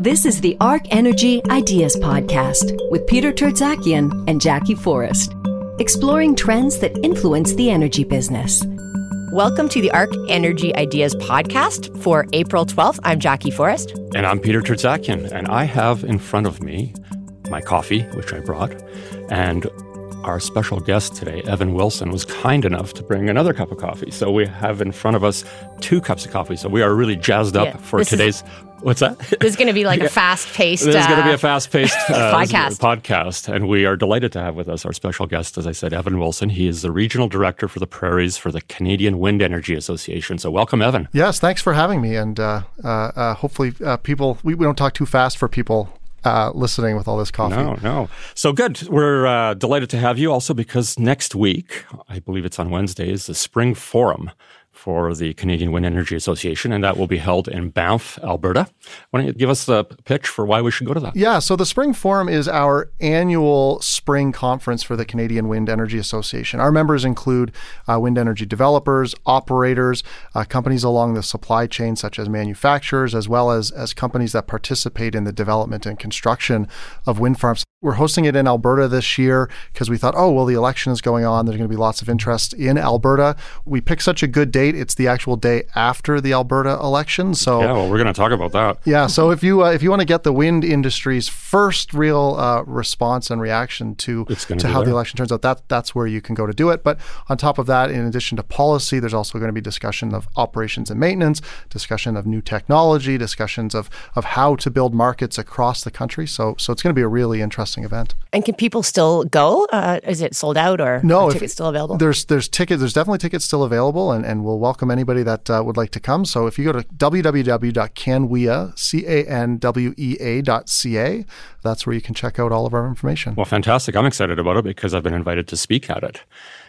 This is the Arc Energy Ideas Podcast with Peter Tertzakian and Jackie Forrest, exploring trends that influence the energy business. Welcome to the Arc Energy Ideas Podcast for April 12th. I'm Jackie Forrest. And I'm Peter Tertzakian. And I have in front of me my coffee, which I brought, and our special guest today, Evan Wilson, was kind enough to bring another cup of coffee. So we have in front of us two cups of coffee. So we are really jazzed up yeah, for today's. Is, what's that? This is going to be like yeah. a fast paced. This is going to be a uh, fast paced uh, podcast. podcast. And we are delighted to have with us our special guest, as I said, Evan Wilson. He is the regional director for the prairies for the Canadian Wind Energy Association. So welcome, Evan. Yes, thanks for having me. And uh, uh, uh hopefully, uh, people, we, we don't talk too fast for people uh, listening with all this coffee. No, no. So good. We're uh, delighted to have you also because next week, I believe it's on Wednesday, is the Spring Forum for the Canadian Wind Energy Association, and that will be held in Banff, Alberta. Why don't you give us the pitch for why we should go to that? Yeah, so the Spring Forum is our annual spring conference for the Canadian Wind Energy Association. Our members include uh, wind energy developers, operators, uh, companies along the supply chain, such as manufacturers, as well as, as companies that participate in the development and construction of wind farms. We're hosting it in Alberta this year because we thought, oh, well, the election is going on. There's going to be lots of interest in Alberta. We picked such a good date. It's the actual day after the Alberta election. So yeah, well, we're going to talk about that. Yeah. So if you uh, if you want to get the wind industry's first real uh, response and reaction to to how there. the election turns out, that that's where you can go to do it. But on top of that, in addition to policy, there's also going to be discussion of operations and maintenance, discussion of new technology, discussions of of how to build markets across the country. So so it's going to be a really interesting interesting event. And can people still go? Uh, is it sold out or no? Are tickets still available? There's there's tickets. There's definitely tickets still available, and, and we'll welcome anybody that uh, would like to come. So if you go to www.canwea c a n w e a dot c a, that's where you can check out all of our information. Well, fantastic! I'm excited about it because I've been invited to speak at it,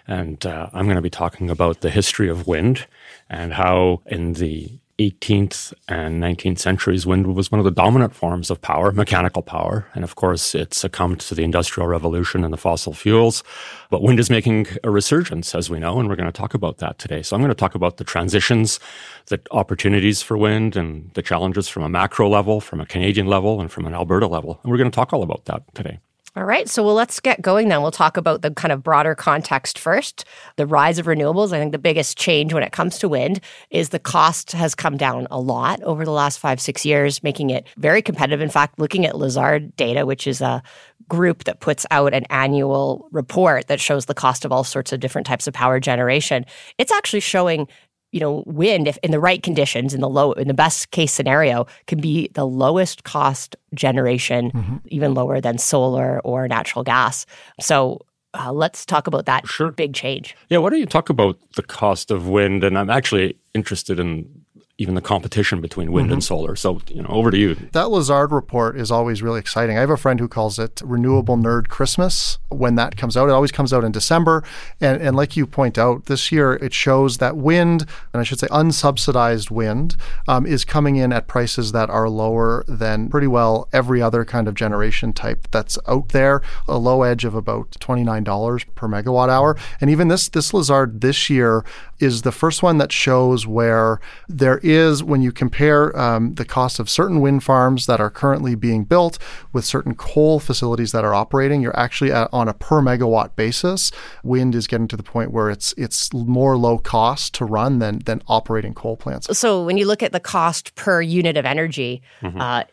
and uh, I'm going to be talking about the history of wind and how in the 18th and 19th centuries, wind was one of the dominant forms of power, mechanical power. And of course, it succumbed to the Industrial Revolution and the fossil fuels. But wind is making a resurgence, as we know, and we're going to talk about that today. So I'm going to talk about the transitions, the opportunities for wind, and the challenges from a macro level, from a Canadian level, and from an Alberta level. And we're going to talk all about that today. All right. So, well, let's get going then. We'll talk about the kind of broader context first. The rise of renewables. I think the biggest change when it comes to wind is the cost has come down a lot over the last five, six years, making it very competitive. In fact, looking at Lazard data, which is a group that puts out an annual report that shows the cost of all sorts of different types of power generation, it's actually showing you know, wind, if in the right conditions, in the low, in the best case scenario, can be the lowest cost generation, mm-hmm. even lower than solar or natural gas. So uh, let's talk about that sure. big change. Yeah, why don't you talk about the cost of wind? And I'm actually interested in even the competition between wind mm-hmm. and solar. So, you know, over to you. That Lazard report is always really exciting. I have a friend who calls it Renewable Nerd Christmas when that comes out. It always comes out in December. And, and like you point out, this year it shows that wind, and I should say unsubsidized wind, um, is coming in at prices that are lower than pretty well every other kind of generation type that's out there. A low edge of about $29 per megawatt hour. And even this, this Lazard this year is the first one that shows where there is, when you compare um, the cost of certain wind farms that are currently being built with certain coal facilities that are operating, you're actually at, on a per megawatt basis. Wind is getting to the point where it's it's more low cost to run than than operating coal plants. So when you look at the cost per unit of energy. Mm-hmm. Uh,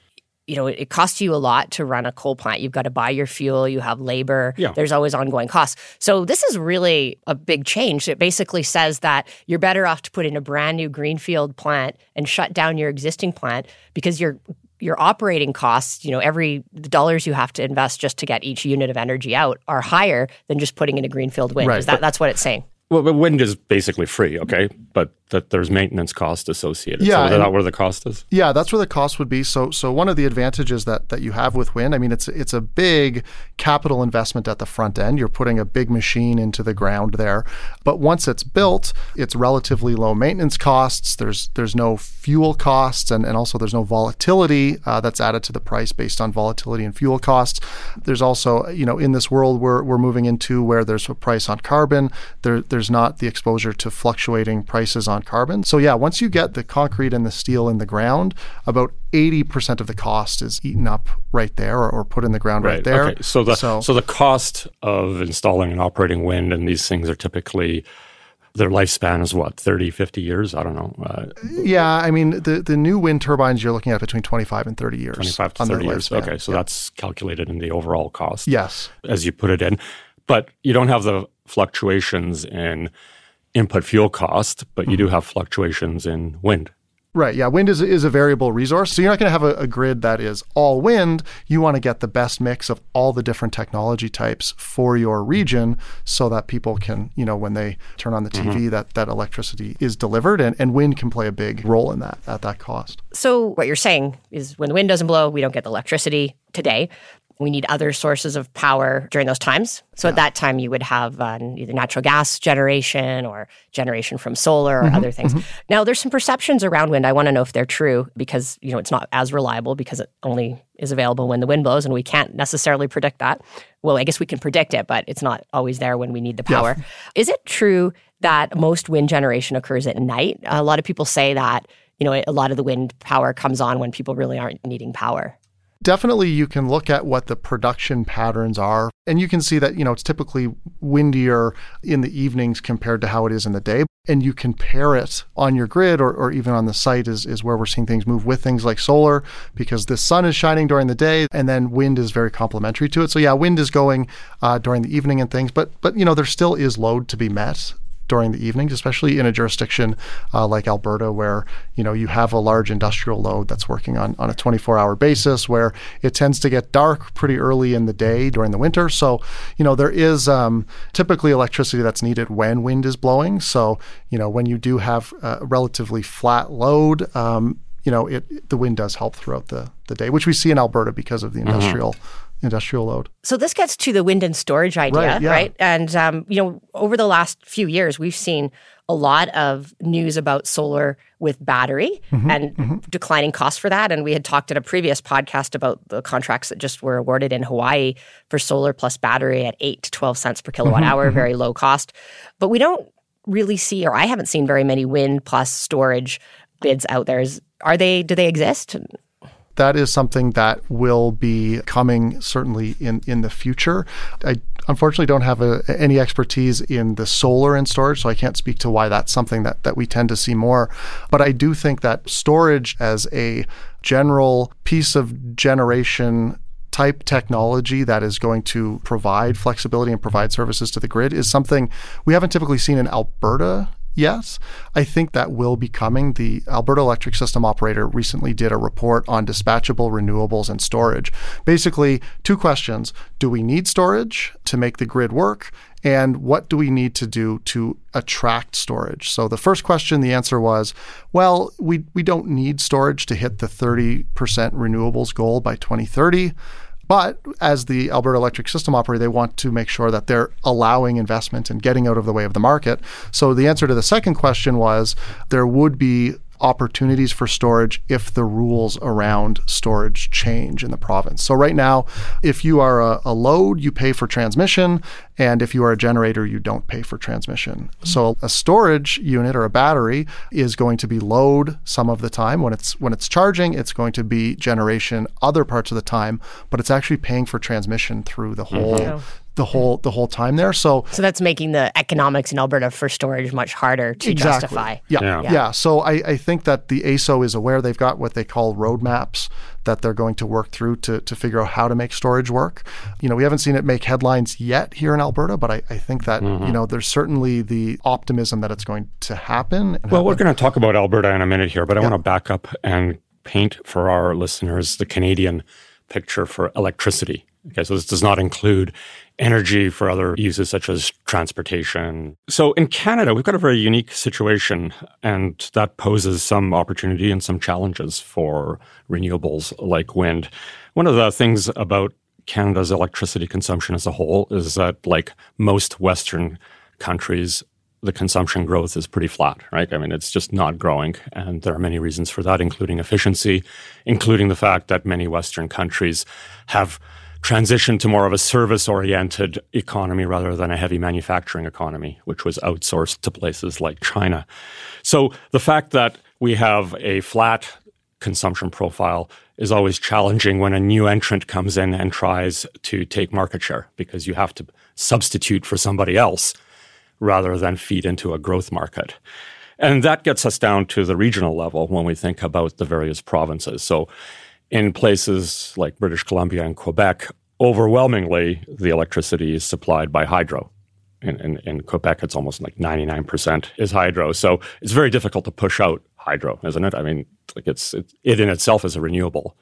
you know, it, costs you a lot to run a coal plant. You've got to buy your fuel, you have labor, yeah. there's always ongoing costs. So this is really a big change. It basically says that you're better off to put in a brand new greenfield plant and shut down your existing plant because your your operating costs, you know, every the dollars you have to invest just to get each unit of energy out are higher than just putting in a greenfield wind. Right. That, that's what it's saying. Well, but wind is basically free, okay? But that there's maintenance cost associated. Yeah, so is that where the cost is? Yeah, that's where the cost would be. So, so one of the advantages that that you have with wind, I mean, it's it's a big capital investment at the front end. You're putting a big machine into the ground there, but once it's built, it's relatively low maintenance costs. There's there's no fuel costs, and and also there's no volatility uh, that's added to the price based on volatility and fuel costs. There's also, you know, in this world we're we're moving into where there's a price on carbon. There there's not the exposure to fluctuating prices on on carbon. So yeah, once you get the concrete and the steel in the ground, about 80% of the cost is eaten up right there or, or put in the ground right, right there. Okay. So the so, so the cost of installing and operating wind and these things are typically their lifespan is what 30 50 years i don't know uh, yeah i mean the, the new wind turbines you're looking at between 25 and 30 years 25 to 30 years lifespan. okay so that's calculated in the overall cost yes as you put it in but you don't have the fluctuations in input fuel cost but you mm-hmm. do have fluctuations in wind Right. Yeah. Wind is, is a variable resource. So you're not going to have a, a, grid that is all wind. You want to get the best mix of all the different technology types for your region so that people can, you know, when they turn on the TV, mm-hmm. that, that electricity is delivered and, and wind can play a big role in that at that cost. So what you're saying is when the wind doesn't blow, we don't get the electricity today we need other sources of power during those times. So yeah. at that time, you would have uh, either natural gas generation or generation from solar or mm-hmm, other things. Mm-hmm. Now, there's some perceptions around wind. I want to know if they're true because you know it's not as reliable because it only is available when the wind blows, and we can't necessarily predict that. Well, I guess we can predict it, but it's not always there when we need the power. Yeah. Is it true that most wind generation occurs at night? A lot of people say that you know a lot of the wind power comes on when people really aren't needing power. Definitely, you can look at what the production patterns are, and you can see that, you know, it's typically windier in the evenings compared to how it is in the day. And you compare it on your grid or, or even on the site is, is where we're seeing things move with things like solar because the sun is shining during the day and then wind is very complementary to it. So, yeah, wind is going uh, during the evening and things, but, but, you know, there still is load to be met during the evenings, especially in a jurisdiction uh, like Alberta, where you know you have a large industrial load that's working on on a 24-hour basis, where it tends to get dark pretty early in the day during the winter. So you know there is um, typically electricity that's needed when wind is blowing. So you know when you do have a relatively flat load. Um, you know, it the wind does help throughout the, the day, which we see in Alberta because of the mm-hmm. industrial mm-hmm industrial load. So this gets to the wind and storage idea, right? Yeah. right? And um, you know, over the last few years, we've seen a lot of news about solar with battery mm-hmm, and mm-hmm. declining costs for that. And we had talked in a previous podcast about the contracts that just were awarded in Hawaii for solar plus battery at eight to twelve cents per kilowatt mm-hmm, hour, mm-hmm. very low cost. But we don't really see, or I haven't seen very many wind plus storage bids out there. Is, are they? Do they exist? That is something that will be coming certainly in, in the future. I unfortunately don't have a, any expertise in the solar and storage, so I can't speak to why that's something that, that we tend to see more. But I do think that storage as a general piece of generation type technology that is going to provide flexibility and provide services to the grid is something we haven't typically seen in Alberta Yes, I think that will be coming. The Alberta Electric System Operator recently did a report on dispatchable renewables and storage. Basically, two questions Do we need storage to make the grid work? And what do we need to do to attract storage? So the first question, the answer was, well, we, we don't need storage to hit the 30% renewables goal by 2030. But as the Alberta Electric System operator, they want to make sure that they're allowing investment and getting out of the way of the market. So the answer to the second question was there would be opportunities for storage if the rules around storage change in the province. So, right now, if you are a, a, load, you pay for transmission, and if you are a generator, you don't pay for transmission. Mm-hmm. So, a storage unit or a battery is going to be load some of the time. When it's when it's charging, it's going to be generation other parts of the time, but it's actually paying for transmission through the whole mm-hmm the whole the whole time there. So so that's making the economics in Alberta for storage much harder to exactly. justify. Yeah. Yeah. yeah. yeah. So I, I think that the AESO is aware they've got what they call roadmaps that they're going to work through to, to figure out how to make storage work. You know, we haven't seen it make headlines yet here in Alberta, but I, I think that, mm-hmm. you know, there's certainly the optimism that it's going to happen. Well, happen. we're going to talk about Alberta in a minute here, but I yeah. want to back up and paint for our listeners the Canadian picture for electricity. Okay, so this does not include energy for other uses such as transportation. So in Canada, we've got a very unique situation, and that poses some opportunity and some challenges for renewables like wind. One of the things about Canada's electricity consumption as a whole is that, like most Western countries, the consumption growth is pretty flat, right? I mean, it's just not growing. And there are many reasons for that, including efficiency, including the fact that many Western countries have transition to more of a service oriented economy rather than a heavy manufacturing economy, which was outsourced to places like China. So the fact that we have a flat consumption profile is always challenging when a new entrant comes in and tries to take market share because you have to substitute for somebody else rather than feed into a growth market. And that gets us down to the regional level when we think about the various provinces. So, in places like British Columbia and Quebec, overwhelmingly the electricity is supplied by hydro. In, in, in, Quebec, it's almost like 99% is hydro. So it's very difficult to push out hydro, isn't it? I mean, like it's it, it in itself is a renewable.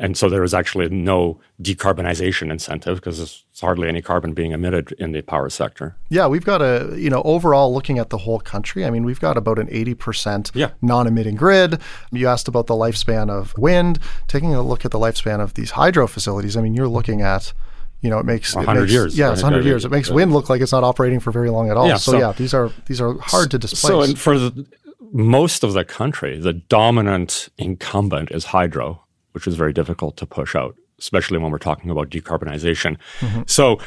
And so there is actually no decarbonization incentive because there's hardly any carbon being emitted in the power sector. Yeah, we've got a, you know, overall looking at the whole country, I mean, we've got about an 80% yeah. non emitting grid. You asked about the lifespan of wind. Taking a look at the lifespan of these hydro facilities, I mean, you're looking at you know, it makes 100 it makes, years. Yeah, it's 100 years. It makes wind look like it's not operating for very long at all. Yeah, so, so, yeah, these are these are hard to displace. So, and for the, most of the country, the dominant incumbent is hydro which is very difficult to push out, especially when we're talking about decarbonization. Mm-hmm. So,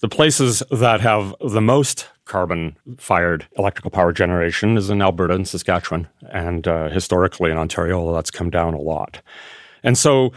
the places that have the most carbon fired electrical power generation is in Alberta and Saskatchewan. And uh, historically in Ontario, that's come down a lot. And so,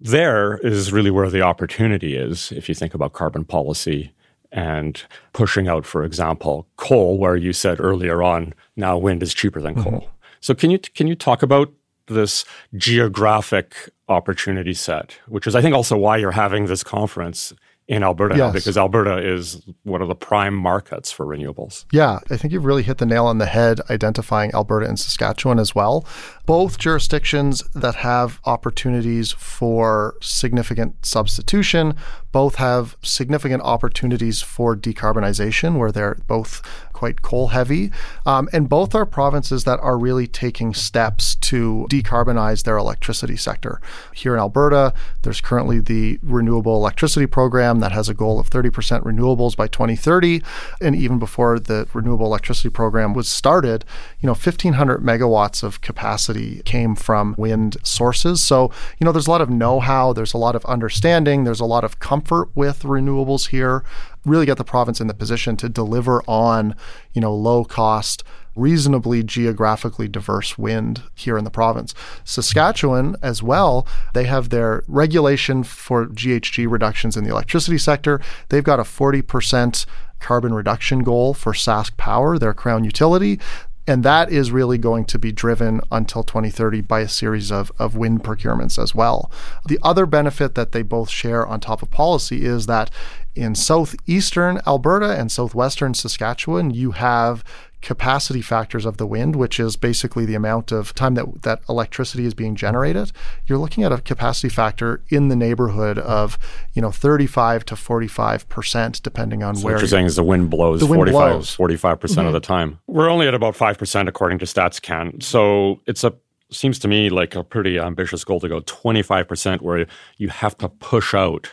there is really where the opportunity is if you think about carbon policy and pushing out, for example, coal, where you said earlier on, now wind is cheaper than coal. Mm-hmm. So can you can you talk about this geographic opportunity set, which is, I think, also why you're having this conference in Alberta yes. because Alberta is one of the prime markets for renewables. Yeah, I think you've really hit the nail on the head identifying Alberta and Saskatchewan as well. Both jurisdictions that have opportunities for significant substitution, both have significant opportunities for decarbonization where they're both quite coal heavy. Um, and both are provinces that are really taking steps to decarbonize their electricity sector. Here in Alberta, there's currently the Renewable Electricity Program that has a goal of 30% renewables by 2030. And even before the Renewable Electricity Program was started, you know, 1,500 megawatts of capacity came from wind sources. So, you know, there's a lot of know how, there's a lot of understanding, there's a lot of comfort with renewables here really get the province in the position to deliver on, you know, low cost, reasonably geographically diverse wind here in the province. Saskatchewan as well, they have their regulation for GHG reductions in the electricity sector. They've got a 40% carbon reduction goal for SaskPower, their crown utility. And that is really going to be driven until 2030 by a series of, of wind procurements as well. The other benefit that they both share on top of policy is that in southeastern Alberta and southwestern Saskatchewan, you have capacity factors of the wind, which is basically the amount of time that that electricity is being generated, you're looking at a capacity factor in the neighborhood of, you know, 35 to 45 percent, depending on so where. What you're saying is the wind blows the wind 45, 45 percent mm-hmm. of the time. We're only at about five percent according to StatsCan, so it's a seems to me like a pretty ambitious goal to go 25 percent, where you have to push out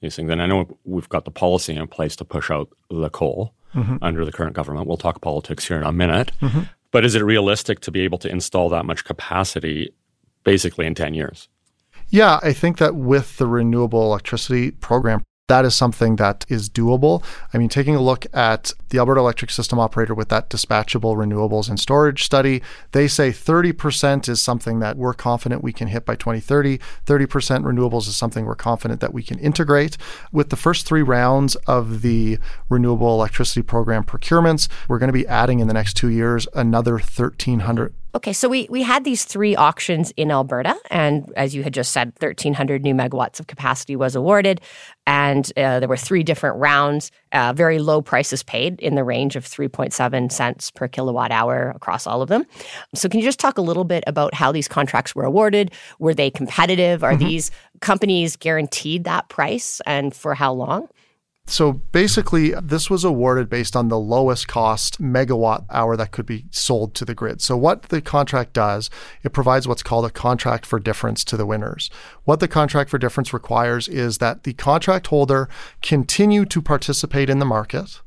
these things. And I know we've got the policy in place to push out the coal mm-hmm. under the current government. We'll talk politics here in a minute. Mm-hmm. But is it realistic to be able to install that much capacity basically in 10 years? Yeah, I think that with the renewable electricity program, that is something that is doable. I mean, taking a look at the Alberta Electric System Operator with that dispatchable renewables and storage study, they say 30% is something that we're confident we can hit by 2030. 30% renewables is something we're confident that we can integrate. With the first three rounds of the renewable electricity program procurements, we're going to be adding in the next two years another 1,300 Okay, so we, we had these three auctions in Alberta, and as you had just said, 1,300 new megawatts of capacity was awarded, and uh, there were three different rounds, uh, very low prices paid in the range of 3.7 cents per kilowatt hour across all of them. So, can you just talk a little bit about how these contracts were awarded? Were they competitive? Are mm-hmm. these companies guaranteed that price, and for how long? So basically, this was awarded based on the lowest cost megawatt hour that could be sold to the grid. So, what the contract does, it provides what's called a contract for difference to the winners. What the contract for difference requires is that the contract holder continue to participate in the market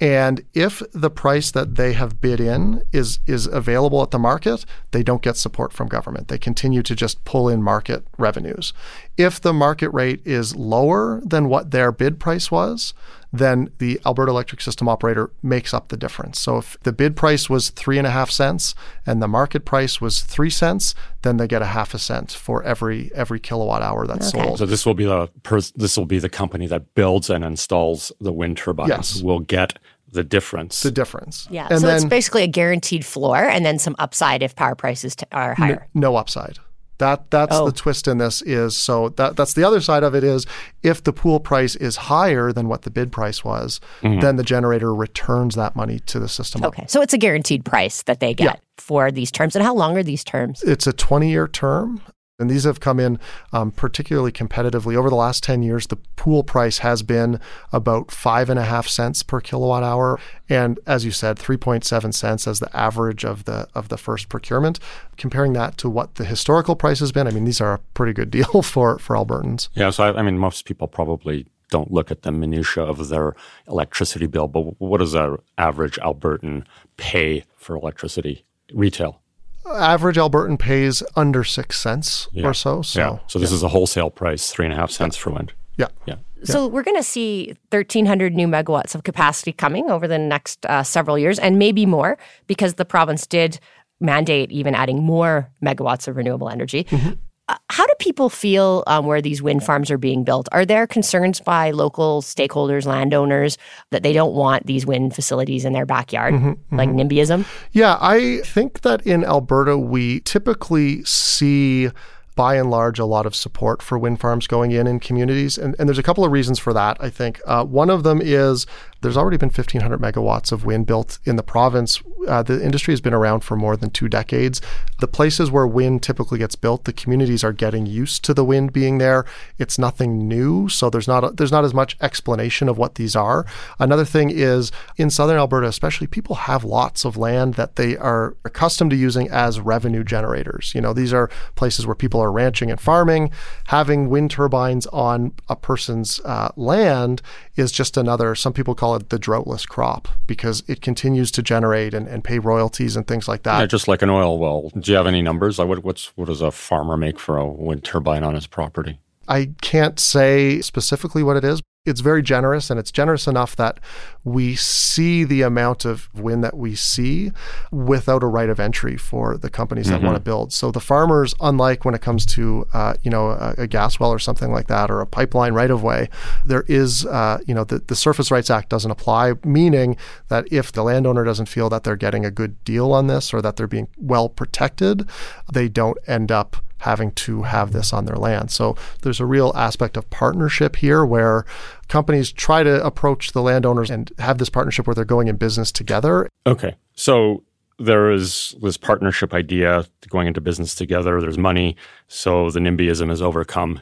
And if the price that they have bid in is is available at the market, they don't get support from government. They continue to just pull in market revenues. If the market rate is lower than what their bid price was, then the Alberta Electric System Operator makes up the difference. So if the bid price was three and a half cents and the market price was three cents, then they get a half a cent for every every kilowatt hour that's okay. sold. So this will be the pers- this will be the company that builds and installs the wind turbines. Yes. will get the difference. The difference. Yeah. And so then, it's basically a guaranteed floor and then some upside if power prices t- are higher. N- no upside. That that's oh. the twist in this is so that that's the other side of it is if the pool price is higher than what the bid price was, mm-hmm. then the generator returns that money to the system. Okay. So it's a guaranteed price that they get yeah. for these terms. And how long are these terms? It's a 20 year term. And these have come in um, particularly competitively. Over the last 10 years, the pool price has been about five and a half cents per kilowatt hour. And as you said, 3.7 cents as the average of the of the first procurement. Comparing that to what the historical price has been, I mean, these are a pretty good deal for, for Albertans. Yeah, so I, I mean, most people probably don't look at the minutia of their electricity bill, but what does an average Albertan pay for electricity retail? Average Albertan pays under six cents yeah. or so. So, yeah. so this yeah. is a wholesale price, three and a half cents for wind. Yeah. Yeah. So we're going to see 1,300 new megawatts of capacity coming over the next uh, several years, and maybe more, because the province did mandate even adding more megawatts of renewable energy. Mm-hmm. Uh, how do people feel um, where these wind farms are being built? Are there concerns by local stakeholders, landowners, that they don't want these wind facilities in their backyard, mm-hmm, mm-hmm. like NIMBYism? Yeah, I think that in Alberta, we typically see by and large, a lot of support for wind farms going in in communities. And, and there's a couple of reasons for that, I think. Uh, one of them is there's already been 1,500 megawatts of wind built in the province. Uh, the industry has been around for more than two decades. The places where wind typically gets built, the communities are getting used to the wind being there. It's nothing new, so there's not a, there's not as much explanation of what these are. Another thing is in southern Alberta, especially, people have lots of land that they are accustomed to using as revenue generators. You know, these are places where people are ranching and farming. Having wind turbines on a person's uh, land is just another. Some people call it the droughtless crop because it continues to generate and, and pay royalties and things like that. Yeah, just like an oil well. Do you have any numbers? Like what, what's what does a farmer make for a wind turbine on his property? I can't say specifically what it is, it's very generous and it's generous enough that we see the amount of wind that we see without a right of entry for the companies that mm-hmm. want to build. So the farmers, unlike when it comes to uh, you know a, a, gas well or something like that or a pipeline right of way, there is uh, you know the, the Surface Rights Act doesn't apply, meaning that if the landowner doesn't feel that they're getting a good deal on this or that they're being well protected, they don't end up having to have this on their land. So there's a real aspect of partnership here where companies try to approach the landowners and have this partnership where they're going in business together. Okay. So there is this partnership idea going into business together. There's money. So the NIMBYism is overcome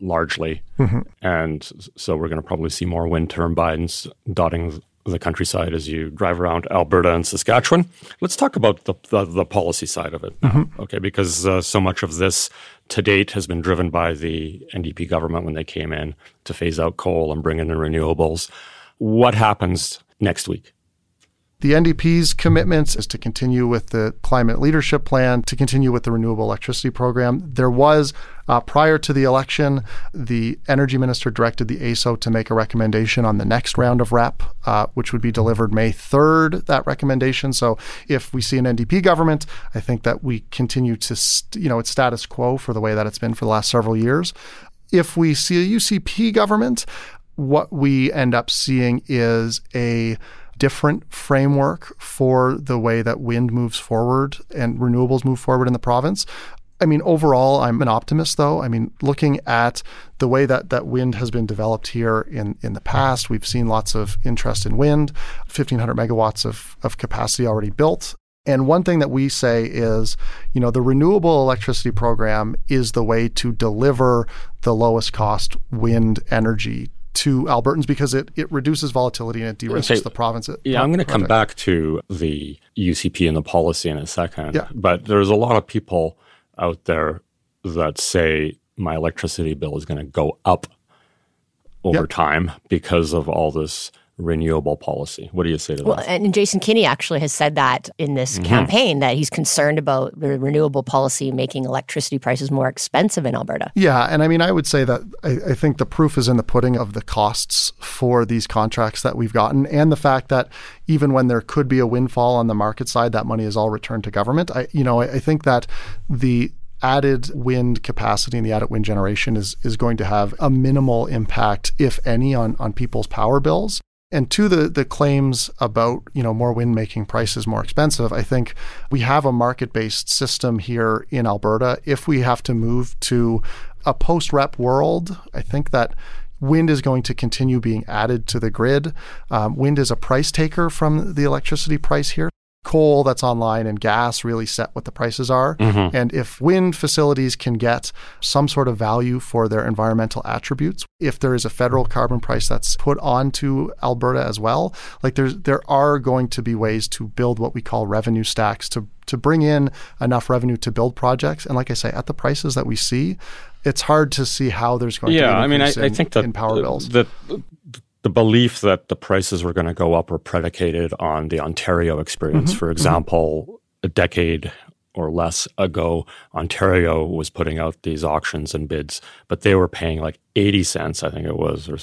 largely. Mm-hmm. And so we're going to probably see more wind turbines dotting the countryside as you drive around Alberta and Saskatchewan. Let's talk about the, the, the policy side of it now, mm-hmm. okay? Because uh, so much of this to date has been driven by the NDP government when they came in to phase out coal and bring in the renewables. What happens next week? The NDP's commitments is to continue with the climate leadership plan, to continue with the renewable electricity program. There was, uh, prior to the election, the energy minister directed the AESO to make a recommendation on the next round of REP, uh, which would be delivered May 3rd, that recommendation. So if we see an NDP government, I think that we continue to, st- you know, it's status quo for the way that it's been for the last several years. If we see a UCP government, what we end up seeing is a different framework for the way that wind moves forward and renewables move forward in the province. I mean, overall, I'm an optimist, though. I mean, looking at the way that, that wind has been developed here in, in the past, we've seen lots of interest in wind, 1,500 megawatts of, of capacity already built. And one thing that we say is, you know, the renewable electricity program is the way to deliver the lowest cost wind energy to Albertans because it, it reduces volatility and it de-risks okay. the province. Yeah, I'm going to come back to the UCP and the policy in a second. Yeah. But there's a lot of people out there that say my electricity bill is going to go up over time because of all this renewable policy. What do you say to Well, that? and Jason Kenney actually has said that in this Mm-hmm. campaign that he's concerned about the renewable policy making electricity prices more expensive in Alberta. Yeah, and I mean, I would say that I, I think the proof is in the pudding of the costs for these contracts that we've gotten, and the fact that even when there could be a windfall on the market side, that money is all returned to government. I, you know, I, I think that the added wind capacity and the added wind generation is is going to have a minimal impact, if any, on on people's power bills. And to the the claims about you know more wind making prices more expensive, I think we have a market based system here in Alberta. If we have to move to a post REP world, I think that wind is going to continue being added to the grid. Um, wind is a price taker from the electricity price here. Coal that's online and gas really set what the prices are. Mm-hmm. And if wind facilities can get some sort of value for their environmental attributes, if there is a federal carbon price that's put onto Alberta as well, like there's there are going to be ways to build what we call revenue stacks to to bring in enough revenue to build projects. And like I say, at the prices that we see, it's hard to see how there's going to be yeah, I mean, I, I think that in power the, bills. that the belief that the prices were going to go up were predicated on the Ontario experience. Mm-hmm, For example, a decade or less ago, Ontario was putting out these auctions and bids, but they were paying like 80 cents, I think it was, or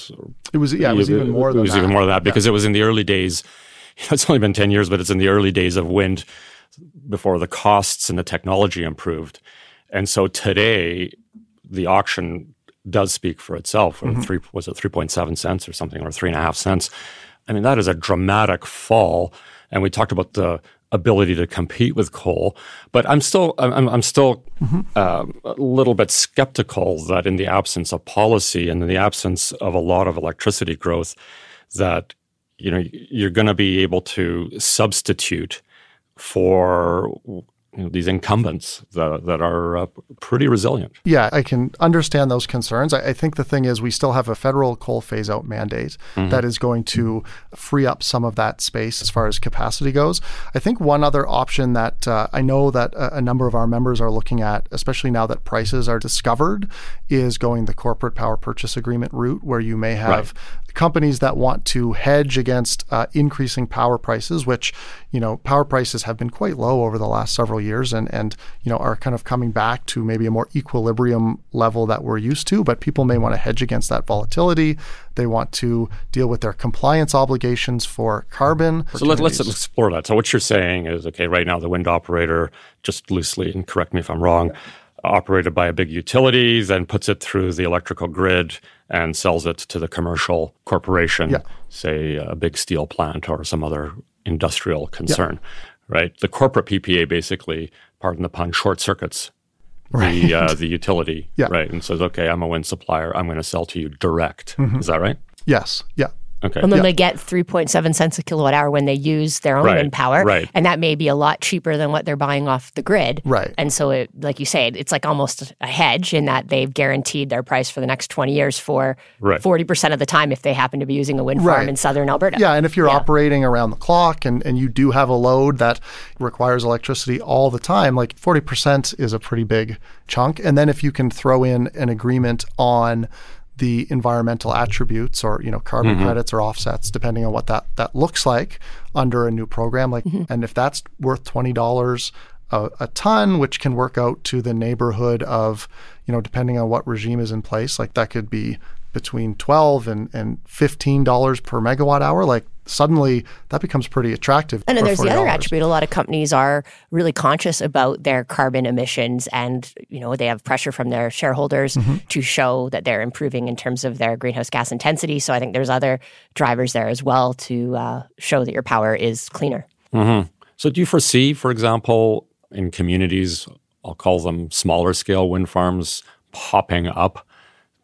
It was yeah, it was even more it than was that. even more than that because it was in the early days. It's only been ten years, but it's in the early days of wind before the costs and the technology improved. And so today, the auction does speak for itself. Or Three was it three point seven cents or something, or three and a half cents? I mean, that is a dramatic fall. And we talked about the ability to compete with coal, but I'm still I'm, I'm still um, a little bit skeptical that in the absence of policy and in the absence of a lot of electricity growth, that you know you're going to be able to substitute for you know, these incumbents that, that are uh, pretty resilient. Yeah, I can understand those concerns. I, I think the thing is, we still have a federal coal phase out mandate that is going to free up some of that space as far as capacity goes. I think one other option that uh, I know that a, a number of our members are looking at, especially now that prices are discovered, is going the corporate power purchase agreement route, where you may have companies that want to hedge against uh, increasing power prices, which you know power prices have been quite low over the last several years, and and you know are kind of coming back to maybe a more equilibrium level that we're used to. But people may want to hedge against that volatility. They want to deal with their compliance obligations for carbon. So let, let's explore that. So what you're saying is, okay, right now the wind operator, just loosely, and correct me if I'm wrong, operated by a big utility, then puts it through the electrical grid and sells it to the commercial corporation, Yeah. say a big steel plant or some other industrial concern, right? The corporate PPA basically, pardon the pun, short circuits the uh, the utility, Yeah. right, and says, okay, I'm a wind supplier, I'm going to sell to you direct. Mm-hmm. Is that right? yes, yeah. Okay. And then they get 3.7 cents a kilowatt hour when they use their own Right, wind power. right. And that may be a lot cheaper than what they're buying off the grid. Right. And so, it, like you say, it's like almost a hedge in that they've guaranteed their price for the next 20 years for Right. 40% of the time if they happen to be using a wind farm Right. in southern Alberta. Yeah, and if you're Yeah. operating around the clock and, and you do have a load that requires electricity all the time, like 40% is a pretty big chunk. And then if you can throw in an agreement on the environmental attributes or you know carbon mm-hmm. credits or offsets depending on what that that looks like under a new program. Like mm-hmm. and if that's worth $20 a, a ton which can work out to the neighborhood of you know depending on what regime is in place like that could be between 12 and, and $15 per megawatt hour like suddenly that becomes pretty attractive And then for there's the other attribute. A lot of companies are really conscious about their carbon emissions, and you know they have pressure from their shareholders Mm-hmm. to show that they're improving in terms of their greenhouse gas intensity. So I think there's other drivers there as well to uh, show that your power is cleaner. So, do you foresee, for example, in communities, I'll call them smaller scale wind farms, popping up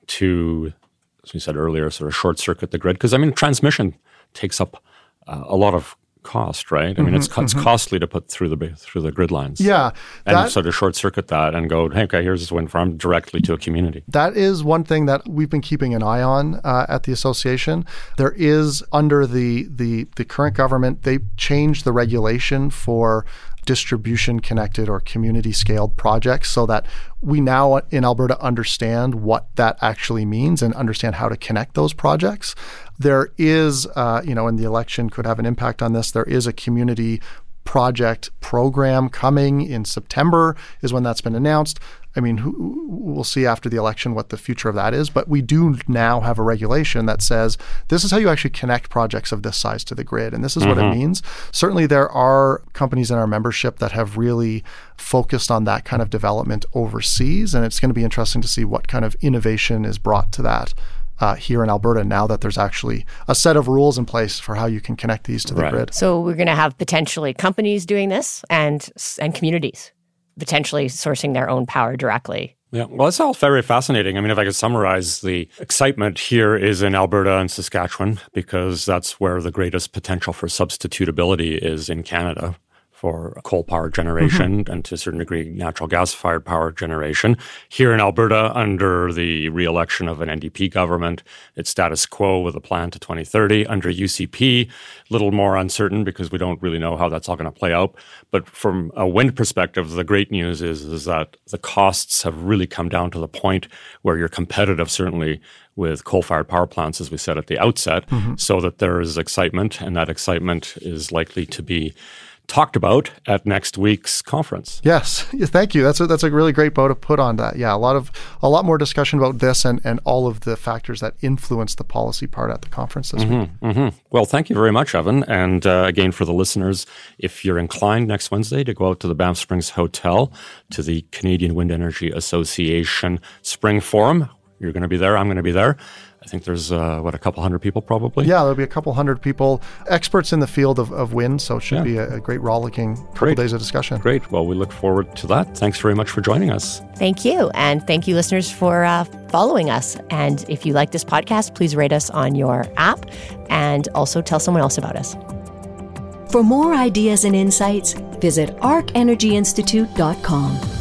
to, as we said earlier, sort of short circuit the grid? Because I mean, transmission takes up uh, a lot of cost, right? I mean, it's, co- it's costly to put through the through the grid lines. Mm-hmm, yeah and that- sort of short circuit that and go, hey, okay, here's this wind farm directly to a community. That is one thing that we've been keeping an eye on uh, at the association. There is under the the the current government, they changed the regulation for distribution connected or community scaled projects so that we now in Alberta understand what that actually means and understand how to connect those projects. There is, uh, you know, and the election could have an impact on this. There is a community project program coming in September, is when that's been announced. I mean, who, we'll see after the election what the future of that is. But we do now have a regulation that says this is how you actually connect projects of this size to the grid. And this is mm-hmm. what it mm-hmm. means. Certainly, there are companies in our membership that have really focused on that kind of development overseas. And it's going to be interesting to see what kind of innovation is brought to that. Uh, here in Alberta now that there's actually a set of rules in place for how you can connect these to the right. grid. So we're going to have potentially companies doing this and and communities potentially sourcing their own power directly. Yeah, well, it's all very fascinating. I mean, if I could summarize, the excitement here is in Alberta and Saskatchewan because that's where the greatest potential for substitutability is in Canada for coal power generation mm-hmm. and to a certain degree natural gas fired power generation. Here in Alberta, under the re-election of an NDP government, it's status quo with a plan to 2030. Under UCP, a little more uncertain because we don't really know how that's all going to play out. But from a wind perspective, the great news is, is that the costs have really come down to the point where you're competitive, certainly with coal-fired power plants, as we said at the outset, mm-hmm. so that there is excitement, and that excitement is likely to be talked about at next week's conference. Yes, thank you. That's a, that's a really great bow to put on that. Yeah, a lot of a lot more discussion about this and, and all of the factors that influence the policy part at the conference this mm-hmm, week. Mm-hmm. Well, thank you very much, Evan. And uh, again, for the listeners, if you're inclined next Wednesday to go out to the Banff Springs Hotel to the Canadian Wind Energy Association Spring Forum, you're going to be there. I'm going to be there. I think there's uh, what a couple hundred people probably. Yeah, there'll be a couple hundred people, experts in the field of, of wind. So it should yeah. be a, a, great rollicking couple great. days of discussion. Great. Well, we look forward to that. Thanks very much for joining us. Thank you, and thank you, listeners, for uh, following us. And if you like this podcast, please rate us on your app, and also tell someone else about us. For more ideas and insights, visit arcenergyinstitute.com.